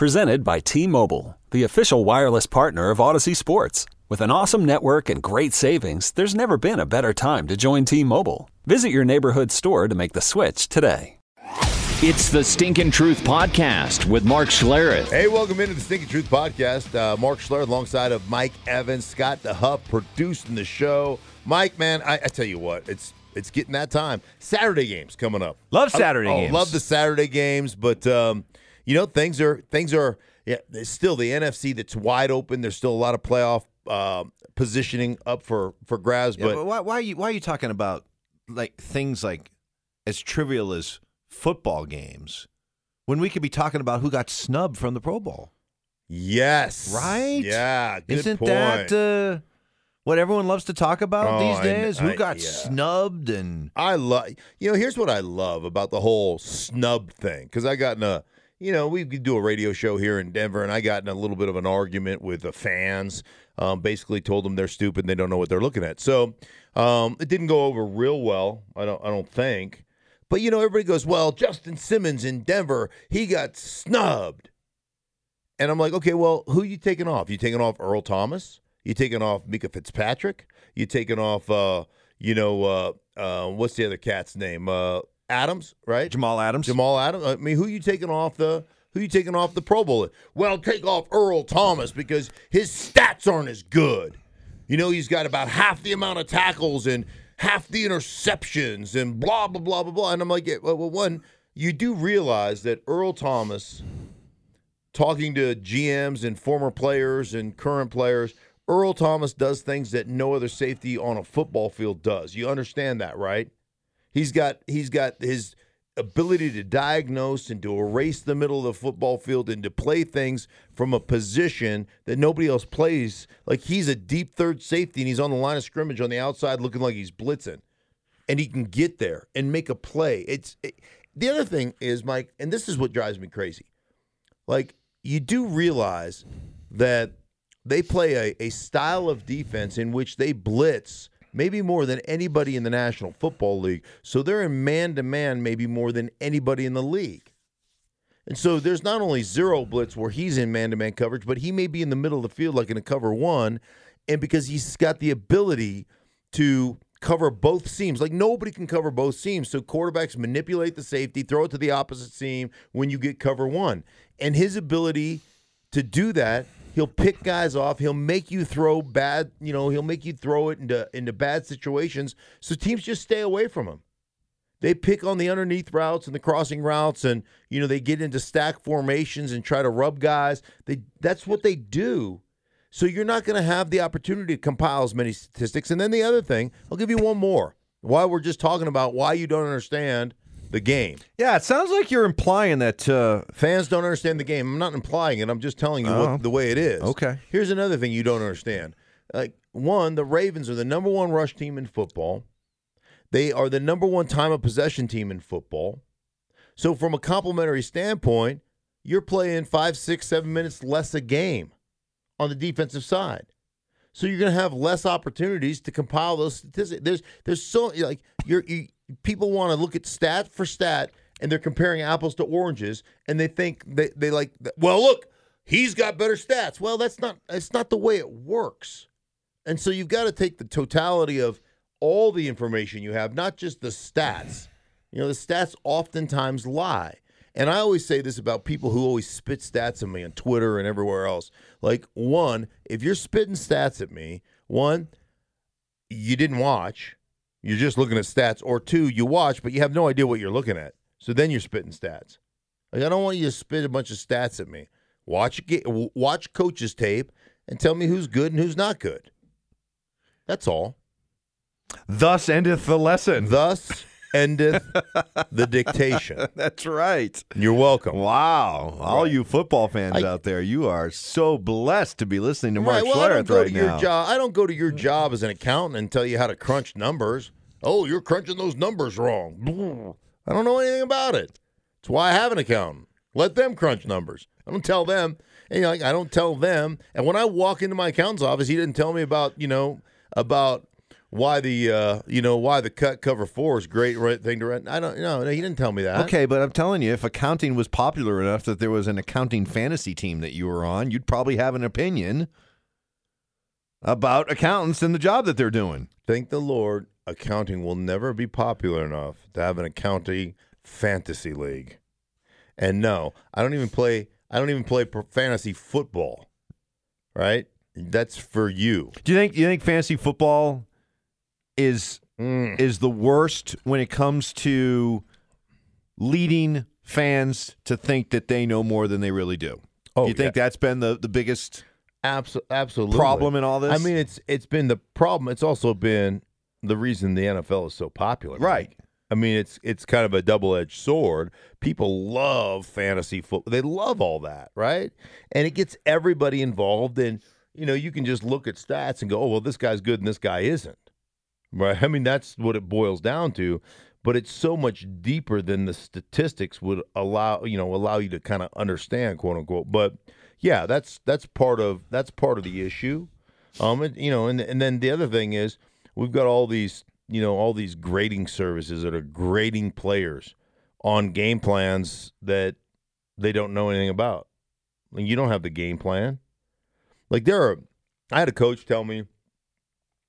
Presented by T Mobile, the official wireless partner of Odyssey Sports. With an awesome network and great savings, there's never been a better time to join T Mobile. Visit your neighborhood store to make the switch today. It's the Stinkin' Truth Podcast with Mark Schlereth. Hey, welcome into the Stinking Truth Podcast. Uh, Mark Schlereth alongside of Mike Evans, Scott DeHuff producing the show. Mike, man, I, I tell you what, it's it's getting that time. Saturday games coming up. Love Saturday I, games. Oh, love the Saturday games, but um, you know things are things are yeah. Still the NFC that's wide open. There's still a lot of playoff uh, positioning up for for grabs. Yeah, but but why, why are you why are you talking about like things like as trivial as football games when we could be talking about who got snubbed from the Pro Bowl? yes, Right? Yeah, Isn't point. that uh, what everyone loves to talk about Oh, these I- days? who I- got yeah. snubbed and I love, you know, here's what I love about the whole snub thing. Cause I got in a, you know, we could do a radio show here in Denver and I got in a little bit of an argument with the fans. Um, basically told them they're stupid and they don't know what they're looking at. So, um, it didn't go over real well. I don't, I don't think, but you know, everybody goes, well, Justin Simmons in Denver, he got snubbed. And I'm like, okay, well, who you taking off? You taking off Earl Thomas? You taking off Minkah Fitzpatrick? You taking off, uh, you know, uh, uh, what's the other cat's name? Adams, right? Jamal Adams. Jamal Adams. I mean, who you taking off the? Who you taking off the Pro Bowl? Well, take off Earl Thomas because his stats aren't as good. You know, he's got about half the amount of tackles and half the interceptions and blah blah blah blah blah. And I'm like, yeah, well, well, one, you do realize that Earl Thomas, talking to GMs and former players and current players, Earl Thomas does things that no other safety on a football field does. You understand that, right? He's got he's got his ability to diagnose and to erase the middle of the football field and to play things from a position that nobody else plays. Like he's a deep third safety and he's on the line of scrimmage on the outside looking like he's blitzing. And he can get there and make a play. It's it, the other thing is Mike, and this is what drives me crazy. Like you do realize that they play a, a style of defense in which they blitz maybe more than anybody in the National Football League. So they're in man to man maybe more than anybody in the league. And so there's not only zero blitz where he's in man to man coverage, but he may be in the middle of the field like in a cover one. And because he's got the ability to cover both seams, like nobody can cover both seams. So quarterbacks manipulate the safety, throw it to the opposite seam when you get cover one. And his ability to do that He'll pick guys off. He'll make you throw bad, you know, he'll make you throw it into into bad situations. So teams just stay away from him. They pick on the underneath routes and the crossing routes and you know, they get into stack formations and try to rub guys. They that's what they do. So you're not going to have the opportunity to compile as many statistics. And then the other thing, I'll give you one more. While we're just talking about why you don't understand the game. Yeah, it sounds like you're implying that. Uh, Fans don't understand the game. I'm not implying it. I'm just telling you Oh. what, the way it is. Okay. Here's another thing you don't understand. Like one, the Ravens are the number one rush team in football. They are the number one time of possession team in football. So from a complementary standpoint, you're playing five, six, seven minutes less a game on the defensive side. So you're going to have less opportunities to compile those statistics. There's there's so like you're you, people want to look at stat for stat and they're comparing apples to oranges and they think they they like well look he's got better stats. Well that's not that's not the way it works. And so you've got to take the totality of all the information you have, not just the stats. You know the stats oftentimes lie. And I always say this about people who always spit stats at me on Twitter and everywhere else. Like, one, if you're spitting stats at me, one, you didn't watch, you're just looking at stats, or two, you watch, but you have no idea what you're looking at. So then you're spitting stats. Like, I don't want you to spit a bunch of stats at me. Watch watch coaches tape and tell me who's good and who's not good. That's all. Thus endeth the lesson. Thus endeth the dictation. That's right. You're welcome. Wow. All Right. you football fans I- out there, you are so blessed to be listening to Mark Right. Well, don't Schlereth go right to now. your job. I don't go to your job as an accountant and tell you how to crunch numbers. Oh, you're crunching those numbers wrong. I don't know anything about it. That's why I have an accountant. Let them crunch numbers. I don't tell them. And, you know, like I don't tell them. And when I walk into my accountant's office, he didn't tell me about you know about why the uh, you know why the cut cover four is great right thing to rent. I don't know. No, he didn't tell me that. Okay, but I'm telling you, if accounting was popular enough that there was an accounting fantasy team that you were on, you'd probably have an opinion about accountants and the job that they're doing. Thank the Lord, accounting will never be popular enough to have an accounting fantasy league. And no, I don't even play. I don't even play fantasy football. Right? That's for you. Do you think Do you think fantasy football is Mm. is the worst when it comes to leading fans to think that they know more than they really do? Oh, you think yeah. that's been the, the biggest Abso- absolutely problem in all this? I mean, it's it's been the problem. It's also been the reason the NFL is so popular. Right. Mike. I mean, it's it's kind of a double edged sword. People love fantasy football. They love all that, right? And it gets everybody involved. And you know, you can just look at stats and go, "Oh, well, this guy's good and this guy isn't." Right? I mean, that's what it boils down to. But it's so much deeper than the statistics would allow. You know, allow you to kind of understand, quote unquote. But yeah, that's that's part of that's part of the issue. Um, and, you know, and and then the other thing is we've got all these you know all these grading services that are grading players on game plans that they don't know anything about. Like, you don't have the game plan. Like there are, I had a coach tell me,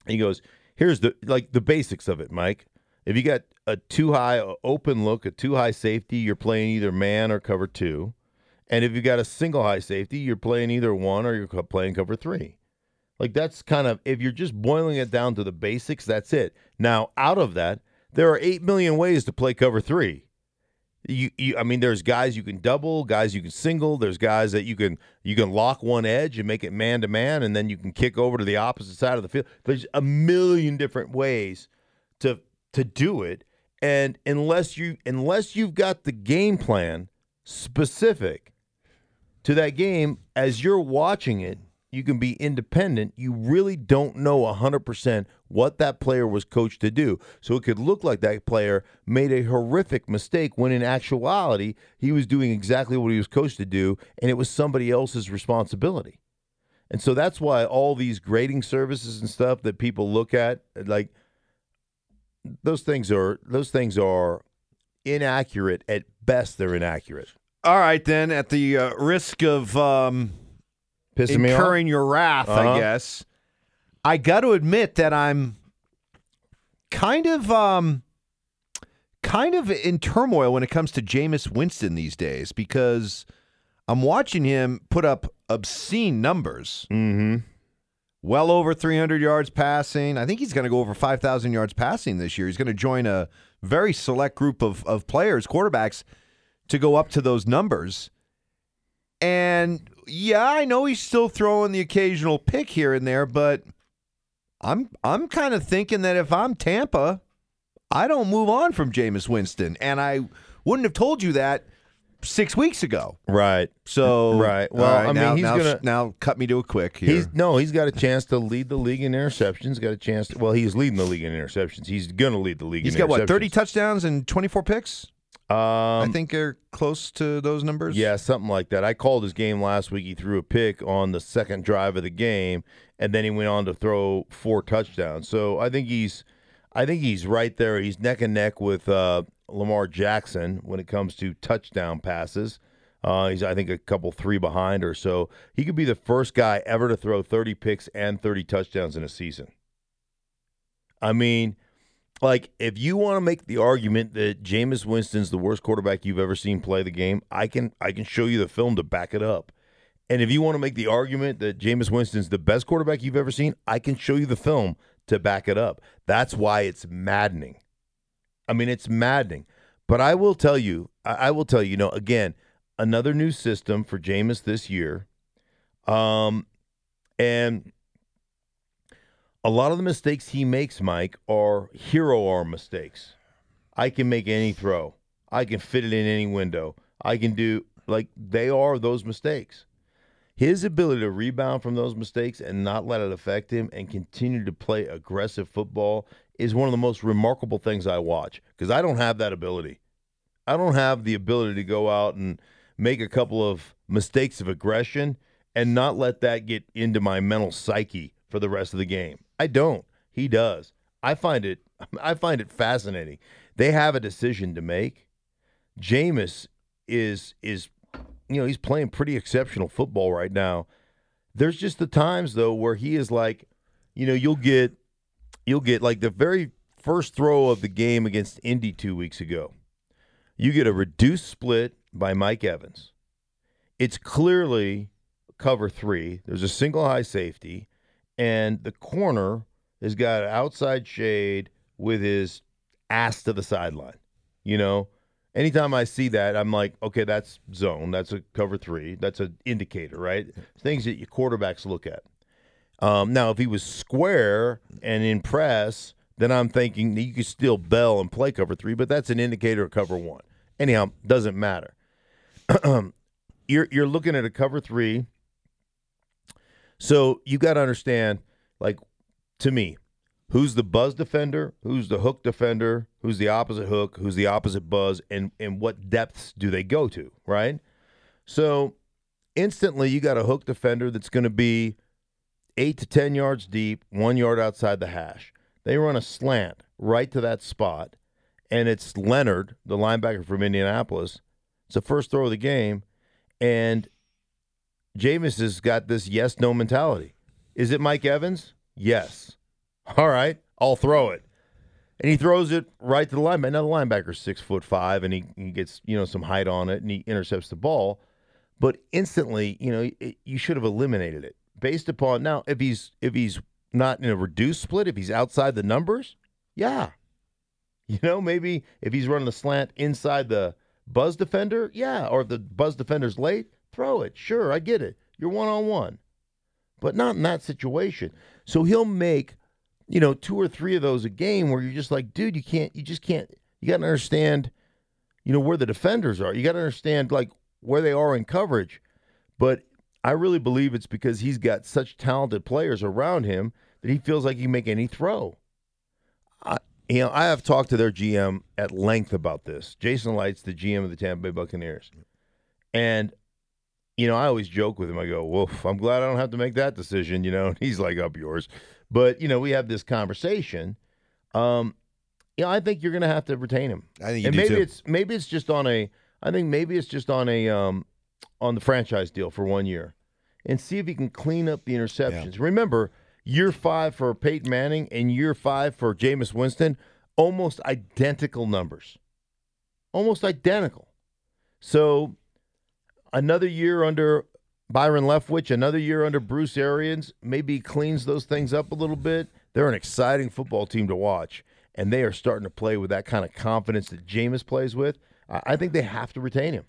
he goes, "Here's the like the basics of it, Mike. If you got a too high open look, a too high safety, you're playing either man or cover two, and if you got a single high safety, you're playing either one or you're playing cover three. Like that's kind of if you're just boiling it down to the basics, that's it. Now, out of that, there are 8 million ways to play cover 3. You, you I mean there's guys you can double, guys you can single, there's guys that you can you can lock one edge and make it man to man and then you can kick over to the opposite side of the field. There's a million different ways to to do it and unless you unless you've got the game plan specific to that game as you're watching it you can be independent you really don't know 100% what that player was coached to do. So it could look like that player made a horrific mistake when in actuality he was doing exactly what he was coached to do and it was somebody else's responsibility. And so that's why all these grading services and stuff that people look at like those things are those things are inaccurate at best they're inaccurate. All right, then, at the uh, risk of um, pissing me off? incurring your wrath, I Uh-huh. guess, I got to admit that I'm kind of um, kind of in turmoil when it comes to Jameis Winston these days because I'm watching him put up obscene numbers. mm-hmm well over 300 yards passing. I think he's going to go over 5,000 yards passing this year. He's going to join a very select group of, of players, quarterbacks, to go up to those numbers. And yeah, I know he's still throwing the occasional pick here and there, but I'm I'm kind of thinking that if I'm Tampa, I don't move on from Jameis Winston, and I wouldn't have told you that six weeks ago. right So Right. Well, right, I mean, now, he's now, gonna- now cut me to a quick here. He's no, he's got a chance to lead the league in interceptions. Got a chance. To, well, he's leading the league in interceptions. He's going to lead the league. He's got what, 30 touchdowns and 24 picks? Um, I think they're close to those numbers. Yeah, something like that. I called his game last week. He threw a pick on the second drive of the game, and then he went on to throw four touchdowns. So I think he's, I think he's right there. He's neck and neck with uh, Lamar Jackson when it comes to touchdown passes. Uh, he's I think a couple three behind or so. He could be the first guy ever to throw 30 picks and 30 touchdowns in a season. I mean, like if you want to make the argument that Jameis Winston's the worst quarterback you've ever seen play the game, I can I can show you the film to back it up. And if you want to make the argument that Jameis Winston's the best quarterback you've ever seen, I can show you the film to back it up. That's why it's maddening. I mean, it's maddening. But I will tell you, I, will tell you, you know, again, another new system for Jameis this year. Um, and a lot of the mistakes he makes, Mike, are hero arm mistakes. I can make any throw. I can fit it in any window. I can do like they are those mistakes. His ability to rebound from those mistakes and not let it affect him and continue to play aggressive football is one of the most remarkable things I watch because I don't have that ability. I don't have the ability to go out and make a couple of mistakes of aggression and not let that get into my mental psyche for the rest of the game. I don't. He does. I find it I find it fascinating. They have a decision to make. Jameis is is you know, he's playing pretty exceptional football right now. There's just the times though where he is like, you know, you'll get you'll get like the very first throw of the game against Indy 2 weeks ago. You get a reduced split by Mike Evans. It's clearly cover 3. There's a single high safety and the corner has got outside shade with his ass to the sideline. You know, anytime I see that, I'm like, okay, that's zone. That's a cover three. That's an indicator, right? Things that your quarterbacks look at. Um, now, if he was square and in press, then I'm thinking you could still bell and play cover three, but that's an indicator of cover one. Anyhow, doesn't matter. you're you're looking at a cover three. So you got to understand, like, to me, who's the buzz defender, who's the hook defender, who's the opposite hook, who's the opposite buzz, and and what depths do they go to, right? So instantly you got a hook defender that's going to be eight to ten yards deep, one yard outside the hash. They run a slant right to that spot, and it's Leonard, the linebacker from Indianapolis. It's the first throw of the game, and Jameis has got this yes no mentality. Is it Mike Evans? Yes. All right, I'll throw it. And he throws it right to the linebacker. Now the linebacker's six foot five, and he, he gets you know some height on it, and he intercepts the ball. But instantly, you know, it, you should have eliminated it based upon now if he's if he's not in a reduced split, if he's outside the numbers, yeah, you know maybe if he's running the slant inside the buzz defender, yeah, or if the buzz defender's late, throw it. Sure, I get it. You're one on one, but not in that situation. So he'll make you know, two or three of those a game where you're just like, dude, you can't, you just can't, you got to understand, you know, where the defenders are. You got to understand, like, where they are in coverage. But I really believe it's because he's got such talented players around him that he feels like he can make any throw. I, you know, I have talked to their GM at length about this. Jason Licht, the GM of the Tampa Bay Buccaneers. And, you know, I always joke with him. I go, Woof, I'm glad I don't have to make that decision, you know. And he's like, up yours. But you know, we have this conversation. Um, you know, I think you're going to have to retain him. I think you and do maybe too. it's maybe it's just on a. I think maybe it's just on a um, on the franchise deal for one year, and see if he can clean up the interceptions. Remember, year five for Peyton Manning and year five for Jameis Winston, almost identical numbers, almost identical. So, another year under Byron Leftwich, another year under Bruce Arians, maybe cleans those things up a little bit. They're an exciting football team to watch, and they are starting to play with that kind of confidence that Jameis plays with. I think they have to retain him.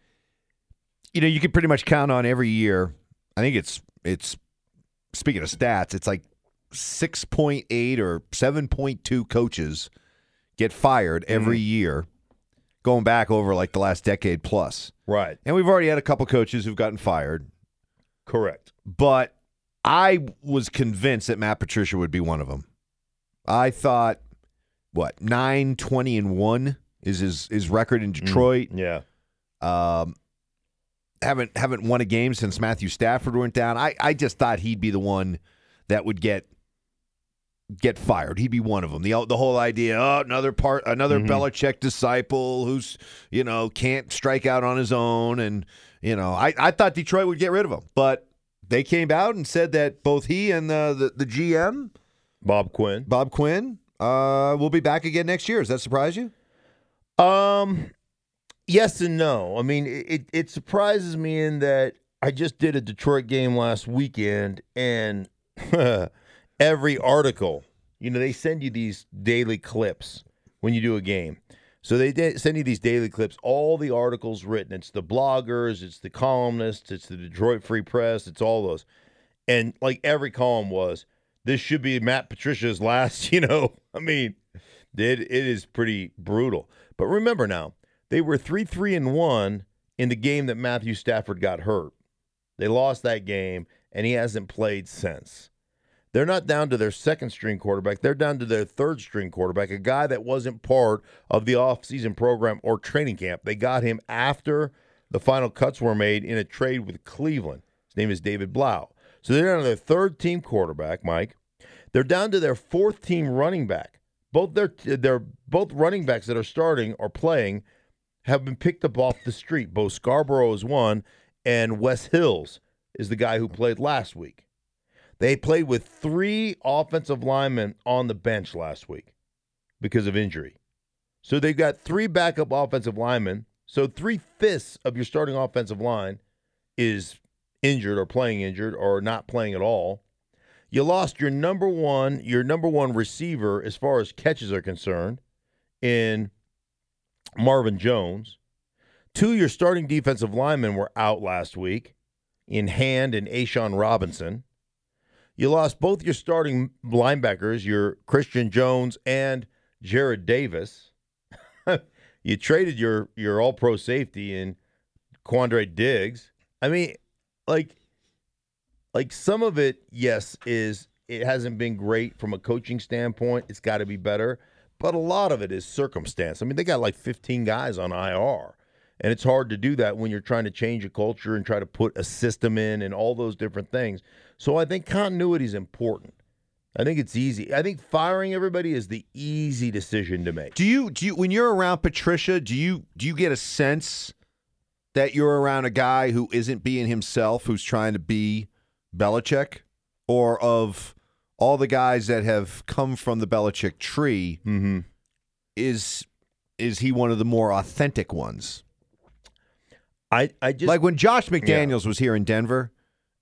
you know, you can pretty much count on every year. I think it's it's speaking of stats, it's like six point eight or seven point two coaches get fired every mm-hmm. year, going back over like the last decade plus. Right. And we've already had a couple coaches who've gotten fired, Correct. but I was convinced that Matt Patricia would be one of them. I thought, what nine twenty and one is his his record in Detroit. Yeah. Um, haven't haven't won a game since Matthew Stafford went down. I, I just thought he'd be the one that would get get fired. He'd be one of them. The the whole idea, oh, another part, another Belichick disciple who's you know can't strike out on his own, and you know I, I thought Detroit would get rid of him, but they came out and said that both he and the the, the GM Bob Quinn. Bob Quinn Uh, we'll be back again next year. Does that surprise you? Um, yes and no. I mean, it it surprises me in that I just did a Detroit game last weekend, and every article, you know, they send you these daily clips when you do a game. So they send you these daily clips, all the articles written. It's the bloggers, it's the columnists, it's the Detroit Free Press, it's all those. And like every column was, this should be Matt Patricia's last, you know. I mean, it, it is pretty brutal. But remember now, they were 3 3 and 1 in the game that Matthew Stafford got hurt. They lost that game, and he hasn't played since. They're not down to their second string quarterback. They're down to their third string quarterback, a guy that wasn't part of the offseason program or training camp. They got him after the final cuts were made in a trade with Cleveland. His name is David Blough. So they're down to their third team quarterback, Mike. They're down to their fourth team running back. Both their they're both running backs that are starting or playing have been picked up off the street. Bo Scarbrough is one, and Wes Hills is the guy who played last week. They played with three offensive linemen on the bench last week because of injury. So they've got three backup offensive linemen. So three fifths of your starting offensive line is injured or playing injured or not playing at all. You lost your number one, your number one receiver as far as catches are concerned in Marvin Jones. Two of your starting defensive linemen were out last week in Hand and A'Shawn Robinson. You lost both your starting linebackers, your Christian Jones and Jarrad Davis. you traded your your all pro safety in Quandre Diggs. I mean, like like some of it, yes, is it hasn't been great from a coaching standpoint. It's got to be better. But a lot of it is circumstance. I mean, they got like 15 guys on IR. And it's hard to do that when you're trying to change a culture and try to put a system in and all those different things. So I think continuity is important. I think it's easy. I think firing everybody is the easy decision to make. Do you do you when you're around Patricia, do you do you get a sense that you're around a guy who isn't being himself, who's trying to be Belichick, or of all the guys that have come from the Belichick tree? Mm-hmm. Is is he one of the more authentic ones? I, I just like when Josh McDaniels was here in Denver,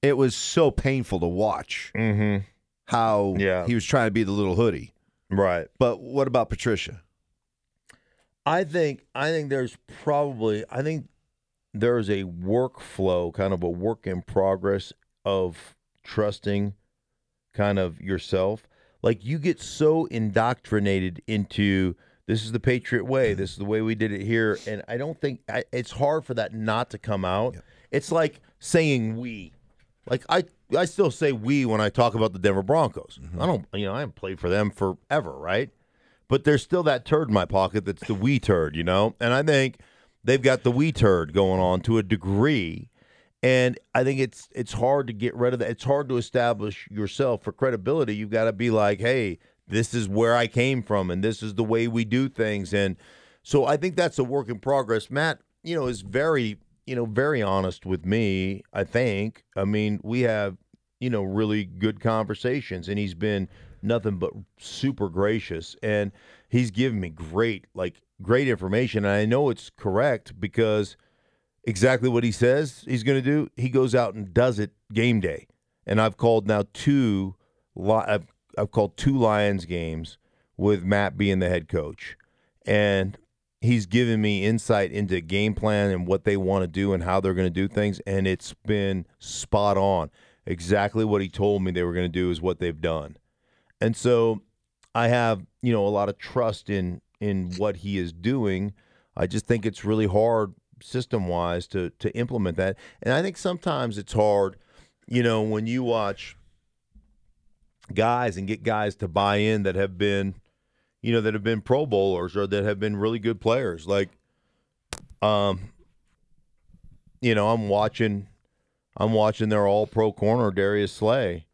it was so painful to watch mm-hmm. how Yeah. he was trying to be the little hoodie. right. But what about Patricia? I think I think there's probably I think there's a workflow, kind of a work in progress of trusting kind of yourself. Like you get so indoctrinated into this is the Patriot way, this is the way we did it here, and I don't think I, it's hard for that not to come out. It's like saying we. Like I, I still say we when I talk about the Denver Broncos. Mm-hmm. I don't, you know, I haven't played for them forever, right? But there's still that turd in my pocket that's the we turd, you know? And I think they've got the we turd going on to a degree. And I think it's it's hard to get rid of that. It's hard to establish yourself for credibility. You've got to be like, hey, this is where I came from and this is the way we do things. And so I think that's a work in progress. Matt, you know, is very, you know, very honest with me, I think. I mean, we have, you know, really good conversations and he's been nothing but super gracious and he's given me great like great information and I know it's correct because exactly what he says he's going to do, he goes out and does it game day. And I've called now two I've, called two Lions games with Matt being the head coach. And he's given me insight into game plan and what they want to do and how they're going to do things and it's been spot on. Exactly what he told me they were going to do is what they've done. And so I have, you know, a lot of trust in in what he is doing. I just think it's really hard system wise to to implement that. And I think sometimes it's hard, you know, when you watch guys and get guys to buy in that have been, you know, that have been pro bowlers or that have been really good players. Like um you know, I'm watching I'm watching their all pro corner Darius Slay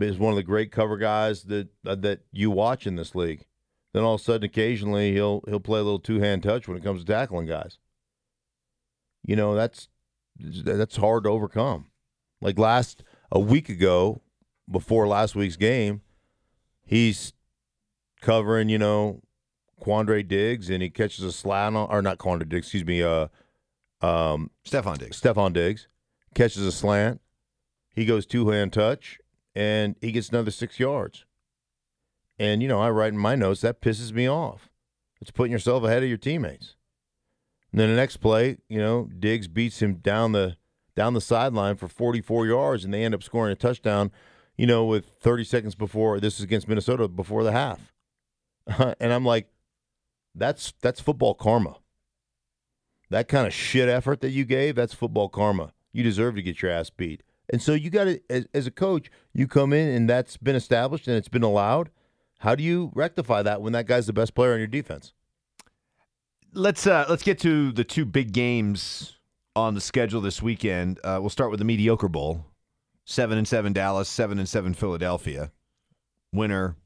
is one of the great cover guys that uh, that you watch in this league. Then all of a sudden, occasionally he'll he'll play a little two hand touch when it comes to tackling guys. You know that's that's hard to overcome. Like last a week ago, before last week's game, he's covering, you know, Quandre Diggs, and he catches a slant on, or not Quandre Diggs, excuse me, uh, um, Stefon Diggs. Stefon Diggs catches a slant. He goes two hand touch, and he gets another six yards. And you know, I write in my notes that pisses me off. It's putting yourself ahead of your teammates. And then the next play, you know, Diggs beats him down the down the sideline for 44 yards, and they end up scoring a touchdown. You know, with 30 seconds before this is against Minnesota before the half, and I'm like, that's that's football karma. That kind of shit effort that you gave, that's football karma. You deserve to get your ass beat. And so you got to, as, as a coach, you come in and that's been established and it's been allowed. How do you rectify that when that guy's the best player on your defense? Let's uh, let's get to the two big games on the schedule this weekend. Uh, we'll start with the mediocre bowl. Seven and seven Dallas, seven and seven Philadelphia. Winner,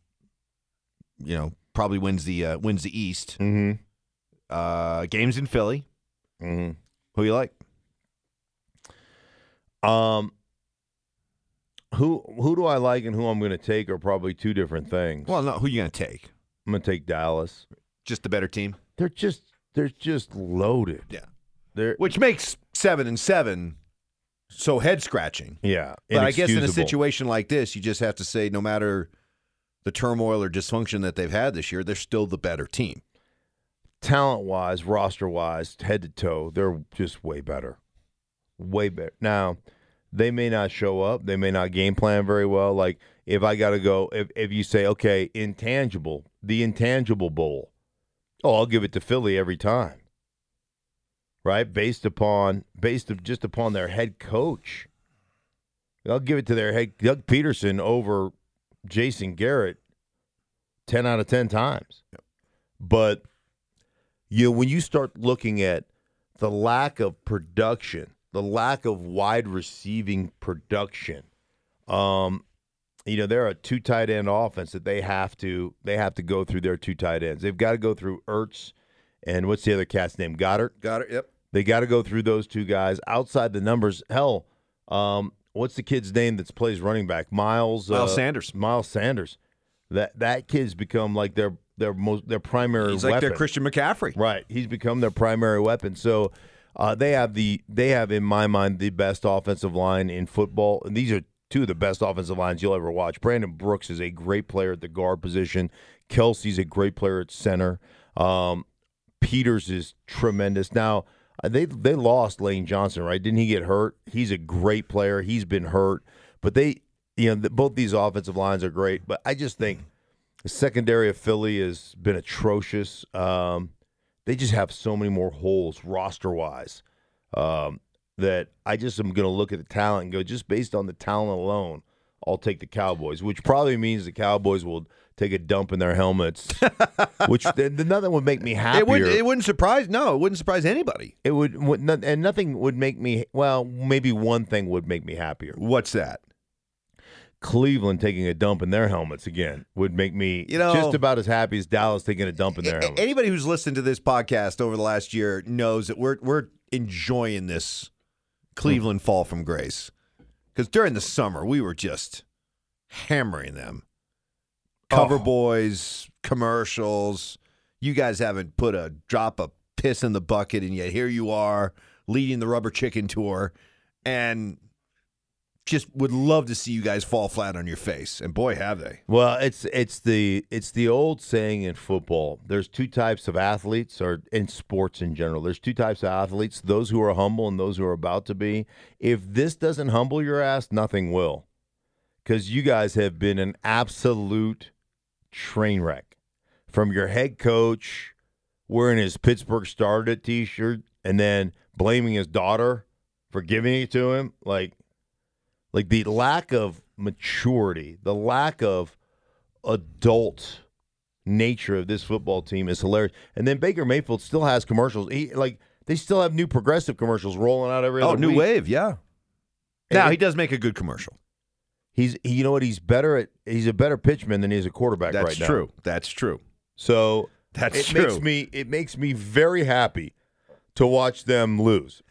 you know, probably wins the uh, wins the East. Mm-hmm. Uh, games in Philly. Mm-hmm. Who you like? Um, who who do I like and who I'm going to take are probably two different things. Well, no, who you going to take? I'm going to take Dallas. Just the better team. They're just they're just loaded. Yeah. They're Which makes seven and seven so head scratching. yeah. But I guess in a situation like this, you just have to say no matter the turmoil or dysfunction that they've had this year, they're still the better team. talent wise, roster wise, head to toe, they're just way better. Way better. Now, they may not show up. They may not game plan very well. Like if I got to go, if, if you say, okay, intangible, the intangible bowl, oh, I'll give it to Philly every time. Right? Based upon, based of just upon their head coach. I'll give it to their head, Doug Pederson over Jason Garrett 10 out of 10 times. But you know, when you start looking at the lack of production, the lack of wide receiving production, um, you know, they're a two tight end offense that they have to they have to go through their two tight ends. They've got to go through Ertz and what's the other cat's name? Goedert. It. Yep. They got to go through those two guys. Outside the numbers, hell, um, what's the kid's name that plays running back? Miles. Miles uh, Sanders. Miles Sanders. That that kid's become like their their most their primary. He's like weapon. their Christian McCaffrey. Right. He's become their primary weapon. So uh, they have the they have in my mind the best offensive line in football. And these are two of the best offensive lines you'll ever watch. Brandon Brooks is a great player at the guard position. Kelce's a great player at center. Um, Peters is tremendous. Now uh, they they lost Lane Johnson, right? Didn't he get hurt? He's a great player. He's been hurt, but they you know the, both these offensive lines are great. But I just think the secondary of Philly has been atrocious. Um, they just have so many more holes roster wise um, that I just am going to look at the talent and go just based on the talent alone. I'll take the Cowboys, which probably means the Cowboys will take a dump in their helmets, which nothing would make me happier. It wouldn't. It wouldn't surprise. No, it wouldn't surprise anybody. It would, would and nothing would make me. Well, maybe one thing would make me happier. What's that? Cleveland taking a dump in their helmets again would make me You know- just about as happy as Dallas taking a dump in their A- helmets. Anybody who's listened to this podcast over the last year knows that we're we're enjoying this Cleveland hmm. fall from grace because during the summer we were just hammering them. Cover Oh. boys, commercials. You guys haven't put a drop of piss in the bucket, and yet here you are leading the Rubber Chicken Tour, and just would love to see you guys fall flat on your face. And boy, have they! Well, it's it's the it's the old saying in football. There's two types of athletes, or in sports in general. There's two types of athletes: those who are humble and those who are about to be. If this doesn't humble your ass, nothing will, because you guys have been an absolute train wreck. From your head coach wearing his Pittsburgh started T-shirt and then blaming his daughter for giving it to him, like like the lack of maturity, the lack of adult nature of this football team is hilarious. And then Baker Mayfield still has commercials. He like they still have new progressive commercials rolling out every Oh, new week. wave, yeah. And Now it- he does make a good commercial. He's he, you know what he's better at. He's a better pitchman than he is a quarterback That's right now. true. That's true. So That's it true. makes me it makes me very happy to watch them lose.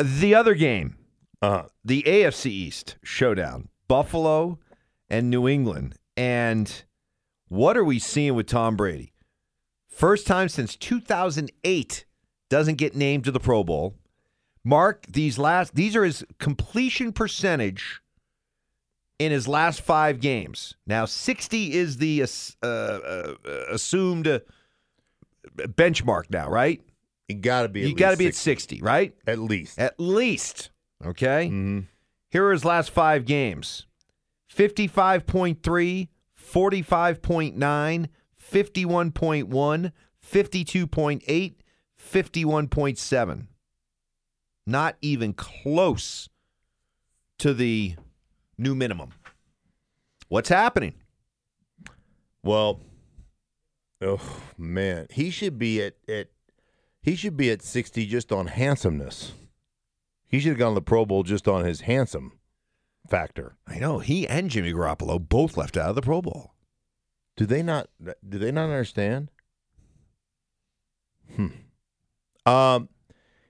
The other game, Uh, the AFC East showdown, Buffalo and New England. And What are we seeing with Tom Brady? First time since 2008 doesn't get named to the Pro Bowl. Mark, these last these are his completion percentage in his last 5 games. Now 60 is the uh, uh, assumed uh, benchmark now, right? You got to be. you got to be at 60, right? at least. At least. Okay? Mm-hmm. Here are his last five games 55.3, 45.9, 51.1, 52.8, 51.7. Not even close to the new minimum. What's happening? Well, oh man, he should be at at he should be at sixty just on handsomeness. He should have gone to the Pro Bowl just on his handsome factor. I know he and Jimmy Garoppolo both left out of the Pro Bowl. Do they not? Do they not understand? Hmm. Um,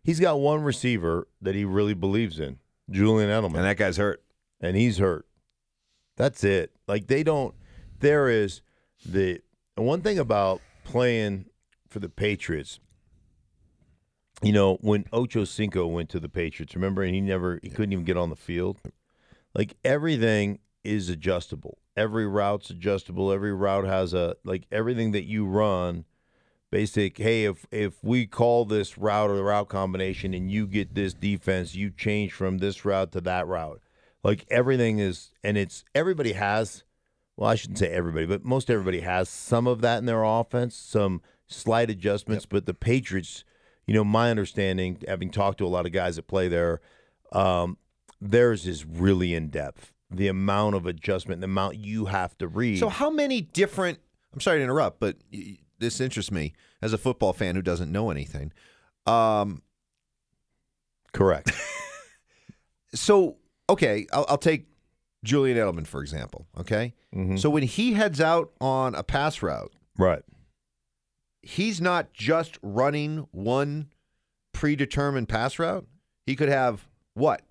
he's got one receiver that he really believes in, Julian Edelman, And that guy's hurt. And he's hurt. That's it. Like they don't. There is the one thing about playing for the Patriots. You know when Ocho Cinco went to the Patriots, remember, and he never he couldn't even get on the field. Like everything is adjustable. Every route's adjustable. Every route has a like everything that you run. Basic. Hey, if if we call this route or the route combination, and you get this defense, you change from this route to that route. Like everything is, and it's everybody has. Well, I shouldn't say everybody, but most everybody has some of that in their offense, some slight adjustments. But the Patriots, you know, my understanding, having talked to a lot of guys that play there, um, theirs is really in depth. The amount of adjustment, the amount you have to read. So, how many different? I'm sorry to interrupt, but this interests me as a football fan who doesn't know anything. Um, correct. so, okay, I'll, I'll take Julian Edelman for example. Okay, mm-hmm. so when he heads out on a pass route, right. he's not just running one predetermined pass route. He could have what?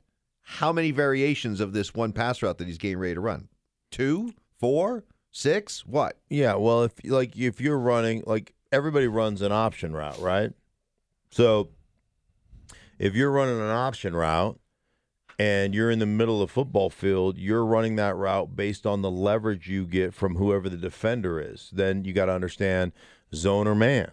How many variations of this one pass route that he's getting ready to run? Two, four, six? What? Yeah, well, if like if you're running like everybody runs an option route, right? So if you're running an option route and you're in the middle of the football field, you're running that route based on the leverage you get from whoever the defender is. Then you got to understand zone or man,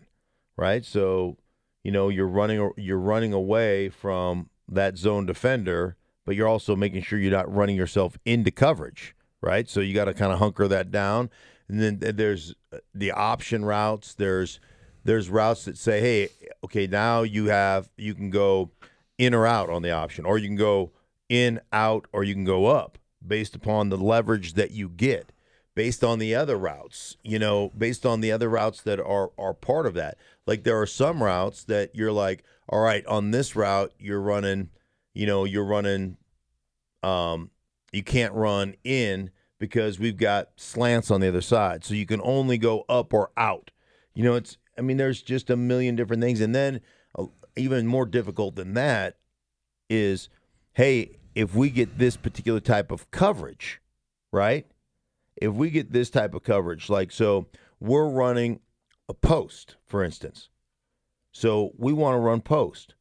right? So, you know, you're running you're running away from that zone defender, but you're also making sure you're not running yourself into coverage, right? So you got to kind of hunker that down. And then there's uh, the option routes. There's there's routes that say, hey, okay, now you have you can go in or out on the option, or you can go in, out, or you can go up based upon the leverage that you get, based on the other routes, you know, based on the other routes that are are part of that. Like there are some routes that you're like, all right, on this route you're running, you know, you're running um you can't run in because we've got slants on the other side. So you can only go up or out. You know, it's I mean there's just a million different things and then uh, even more difficult than that is hey, if we get this particular type of coverage, right? If we get this type of coverage, like so we're running a post, for instance. So we want to run post.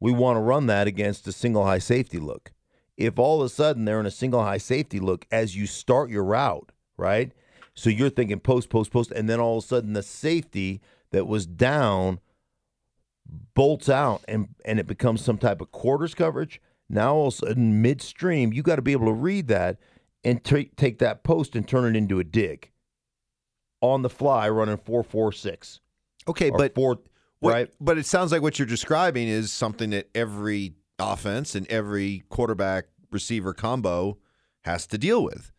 We want to run that against a single high safety look. If all of a sudden they're in a single high safety look as you start your route, right? So you're thinking post, post, post, and then all of a sudden the safety that was down bolts out and and it becomes some type of quarters coverage. Now all of a sudden midstream, you got to be able to read that and ta- take that post and turn it into a dig on the fly, running four four six. Okay, but four, What- right? But it sounds like what you're describing is something that every offense and every quarterback receiver combo has to deal with.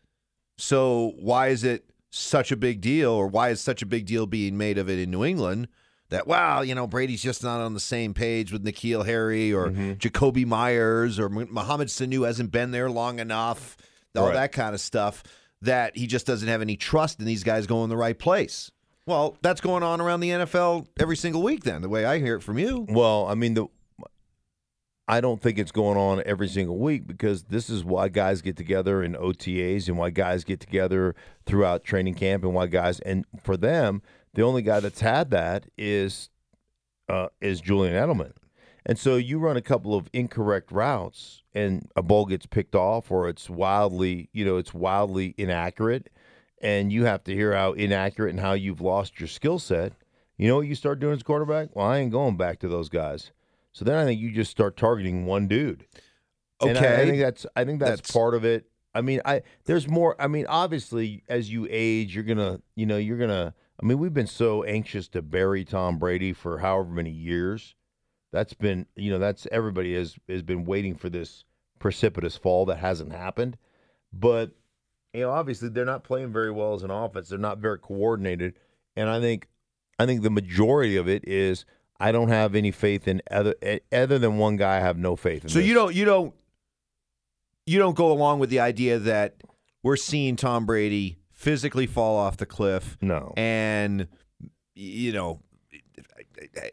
So why is it such a big deal, or why is such a big deal being made of it in New England? That wow, you know Brady's just not on the same page with N'Keal Harry or mm-hmm. Jakobi Meyers or Mo- Mohamed Sanu hasn't been there long enough, all Right. that kind of stuff. That he just doesn't have any trust in these guys going the right place. Well, that's going on around the NFL every single week. Then, the way I hear it from you, Well, I mean the I don't think it's going on every single week because this is why guys get together in OTAs and why guys get together throughout training camp and why guys and for them the only guy that's had that is uh, is Julian Edelman. And so you run a couple of incorrect routes and a ball gets picked off or it's wildly, you know, it's wildly inaccurate and you have to hear how inaccurate and how you've lost your skill set. You know what you start doing as quarterback? Well, I ain't going back to those guys. So then I think you just start targeting one dude. And I- I, Okay. think that's I think that's, That's- part of it. I mean, I there's more. I mean, obviously, as you age, you're gonna, you know, you're gonna. I mean, we've been so anxious to bury Tom Brady for however many years. That's been, you know, that's everybody has has been waiting for this precipitous fall that hasn't happened. But you know, obviously, they're not playing very well as an offense. They're not very coordinated, and I think, I think the majority of it is I don't have any faith in other other than one guy. I have no faith in. So this. you don't you don't you don't go along with the idea that we're seeing Tom Brady physically fall off the cliff no. and you know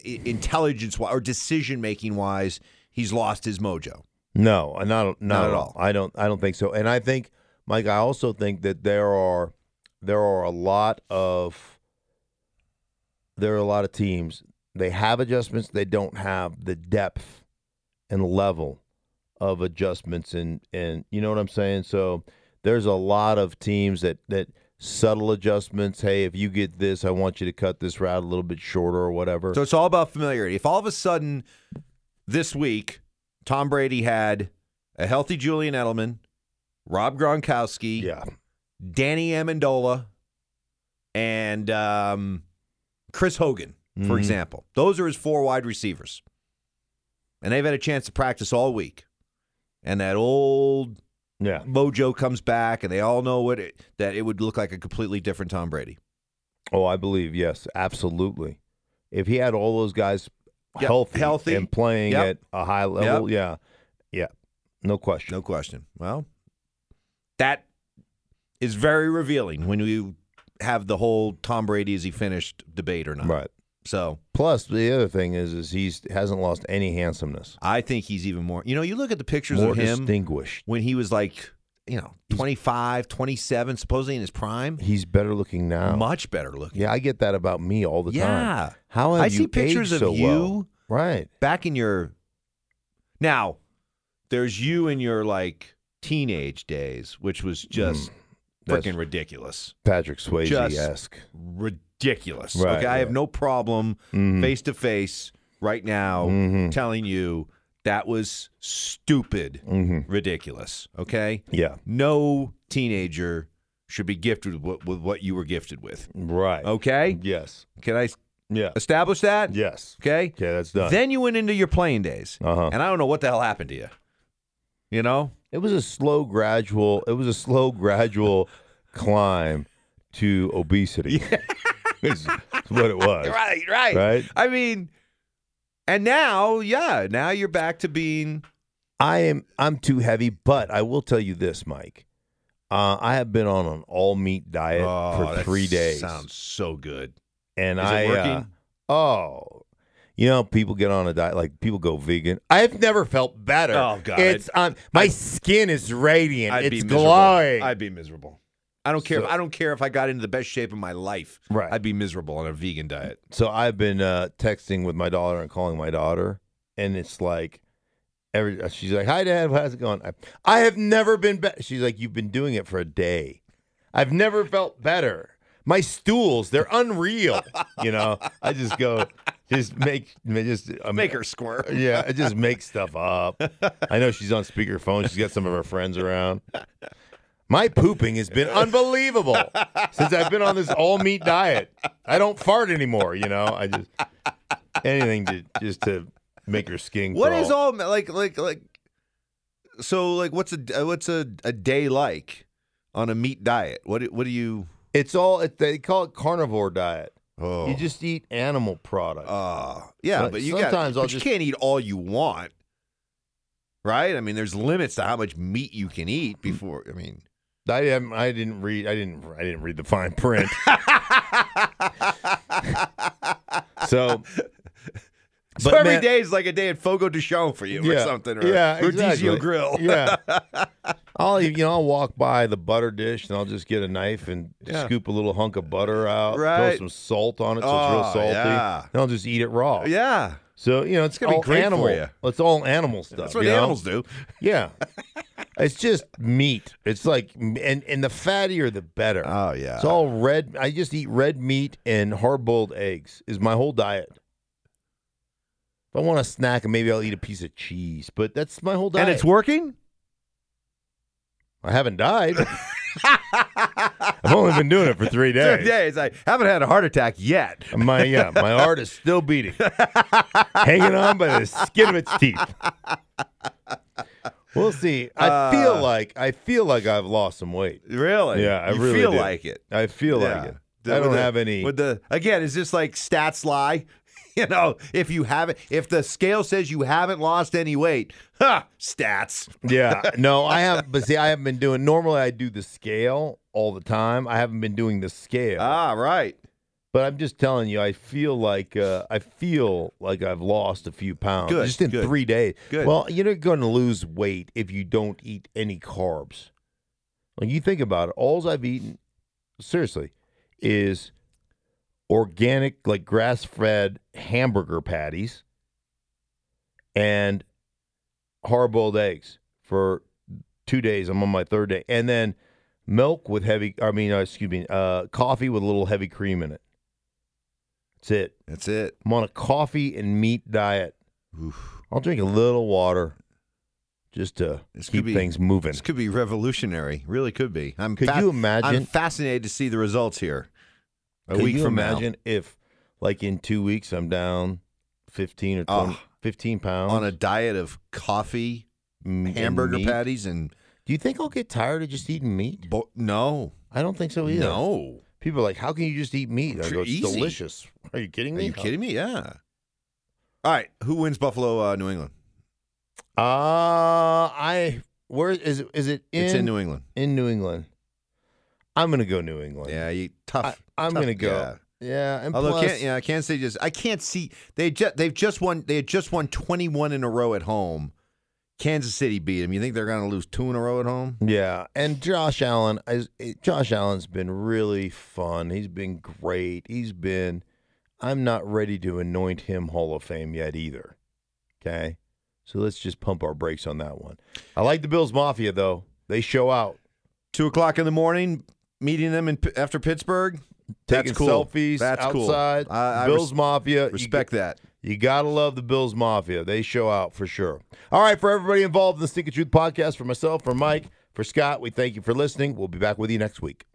intelligence or decision making wise he's lost his mojo. No, not not, Not at at all. I don't I don't think so. And I think Mike, I also think that there are there are a lot of there are a lot of teams. They have adjustments, they don't have the depth and level of adjustments and and you know what I'm saying? So there's a lot of teams that that subtle adjustments. Hey, if you get this, I want you to cut this route a little bit shorter or whatever. So it's all about familiarity. If all of a sudden this week Tom Brady had a healthy Julian Edelman, Rob Gronkowski, yeah. Danny Amendola, and um, Chris Hogan, for Mhm. example. Those are his four wide receivers. And they've had a chance to practice all week. And that old Yeah. mojo comes back, and they all know what it, that it would look like a completely different Tom Brady. Oh, I believe yes, absolutely. If he had all those guys Yep, healthy, healthy. and playing Yep. at a high level, yeah, yeah, no question. No question. Well, that is very revealing when you have the whole Tom Brady is he finished debate or not. Right. So Plus, the other thing is, is he's hasn't lost any handsomeness. I think he's even more. You know, you look at the pictures More of him distinguished. when he was like, you know, 25, 27, supposedly in his prime. He's better looking now. Much better looking. Yeah, I get that about me all the time. Yeah. How have I see pictures of so you well? Right. back in your. Now, there's you in your like teenage days, which was just Mm, freaking ridiculous. Patrick Swayze esque. Ridiculous. Right, okay, I have no problem face to face right now Mhm. telling you that was stupid, Mhm. ridiculous. Okay, Yeah. no teenager should be gifted with what, with what you were gifted with. Right. Okay, Yes. can I Yeah. establish that? Yes. Okay. Okay, that's done. Then you went into your playing days, Uh-huh. and I don't know what the hell happened to you. You know, It was a slow, gradual. It was a slow, gradual climb to obesity. is, is what it was. right, right, Right. I mean, and now, yeah, now you're back to being I am. I'm too heavy, but I will tell you this, Mike. Uh, I have been on an all meat diet Oh, for three days, Sounds so good. and Is it I working? Uh, oh, you know, people get on a diet like people go vegan. I've never felt better. Oh, God. it's um, my skin is radiant. I'd it's glowing. I'd be miserable. I don't care. So- if, I don't care if I got into the best shape of my life. Right. I'd be miserable on a vegan diet. So I've been uh, texting with my daughter and calling my daughter, and it's like every she's like, "Hi, Dad, how's it going?" I, I have never been better. She's like, "You've been doing it for a day. I've never felt better. My stools, they're unreal. you know, I just go, just make, just um, Make her squirt. Yeah, I just make stuff up. I know she's on speakerphone. She's got some of her friends around. My pooping has been unbelievable since I've been on this all meat diet. I don't fart anymore. You know, I just anything to just to make your skin. What crawl. is all like like like? So like, what's a what's a, a day like on a meat diet? What do- what do you? It's all they call it carnivore diet. Oh, You just eat animal products. uh, yeah, But but you got. sometimes I'll But you just- can't eat all you want, right? I mean, there's limits to how much meat you can eat before. I mean, I didn't. I didn't read. I didn't. I didn't read the fine print. so So every man- day is like a day at Fogo de Chão for you or something. Or yeah, Rodizio exactly. Grill. Yeah, I'll you know I'll walk by the butter dish and I'll just get a knife and Yeah. scoop a little hunk of butter out, Right. throw some salt on it so Oh, it's real oh, salty, yeah. and I'll just eat it raw. yeah. So you know it's, gonna be great for you. It's all animal stuff. That's what you know? animals do. Yeah, it's just meat. It's like and and the fattier the better. Oh, yeah. It's all red. I just eat red meat and hard boiled eggs. Is my whole diet. If I want a snack, maybe I'll eat a piece of cheese, but that's my whole diet. And it's working? I haven't died. I've only been doing it for three days. Three days. I haven't had a heart attack yet. My yeah, my heart is still beating, hanging on by the skin of its teeth. We'll see. I Uh, feel like I feel like I've lost some weight. Really? Yeah, I you really feel do. like it. I feel Yeah. like it. The- I don't the- have any. With the again, is this like stats lie? You know, if you haven't, if the scale says you haven't lost any weight, ha, stats. yeah, no, I have. But see, I haven't been doing. Normally, I do the scale all the time. I haven't been doing the scale. Ah, right. But I'm just telling you, I feel like uh, I feel like I've lost a few pounds Good, just in good. three days. Good. Well, you're not going to lose weight if you don't eat any carbs. Like you think about it, all I've eaten, seriously, is organic, like grass-fed hamburger patties and hard-boiled eggs for two days. I'm on my third day, and then milk with heavy. I mean, uh, excuse me, uh, coffee with a little heavy cream in it. That's it. That's it. I'm on a coffee and meat diet. Oof. I'll drink a little water just to This keep be- things moving. This could be revolutionary. Really could be. I'm Could you imagine- I'm fascinated to see the results here. A Could week you from imagine if, like, in two weeks, I'm down 15 or ah. 20, Oh. 15 pounds on a diet of coffee, m- and hamburger patties, and Do you think I'll get tired of just eating meat? bo- no, I don't think so either. no. People are like, how can you just eat meat? I go, it's easy. delicious. Are you kidding me? Are me? you kidding me? Yeah. All right. Who wins Buffalo, uh, New England? Uh, I where is it? Is it in? it's in New England. in New England. I'm gonna go New England. Yeah, you tough. I, I'm tough- gonna go. yeah. Yeah, and Although plus, can't, yeah, Kansas City just I can't see they just they've just won they had just won 21 in a row at home. Kansas City beat them. You think they're going to lose two in a row at home? Yeah, and Josh Allen, is- Josh Allen's been really fun. He's been great. He's been. I'm not ready to anoint him Hall of Fame yet either. Okay, so let's just pump our brakes on that one. I like the Bills Mafia though. They show out, Two o'clock in the morning, meeting them in after Pittsburgh. taking That's cool. selfies That's cool. outside. I- I Bills res- Mafia, Respect that. You gotta love the Bills Mafia. They show out for sure. All right, for everybody involved in the Stick of Truth podcast, for myself, for Mike, for Scott, we thank you for listening. We'll be back with you next week.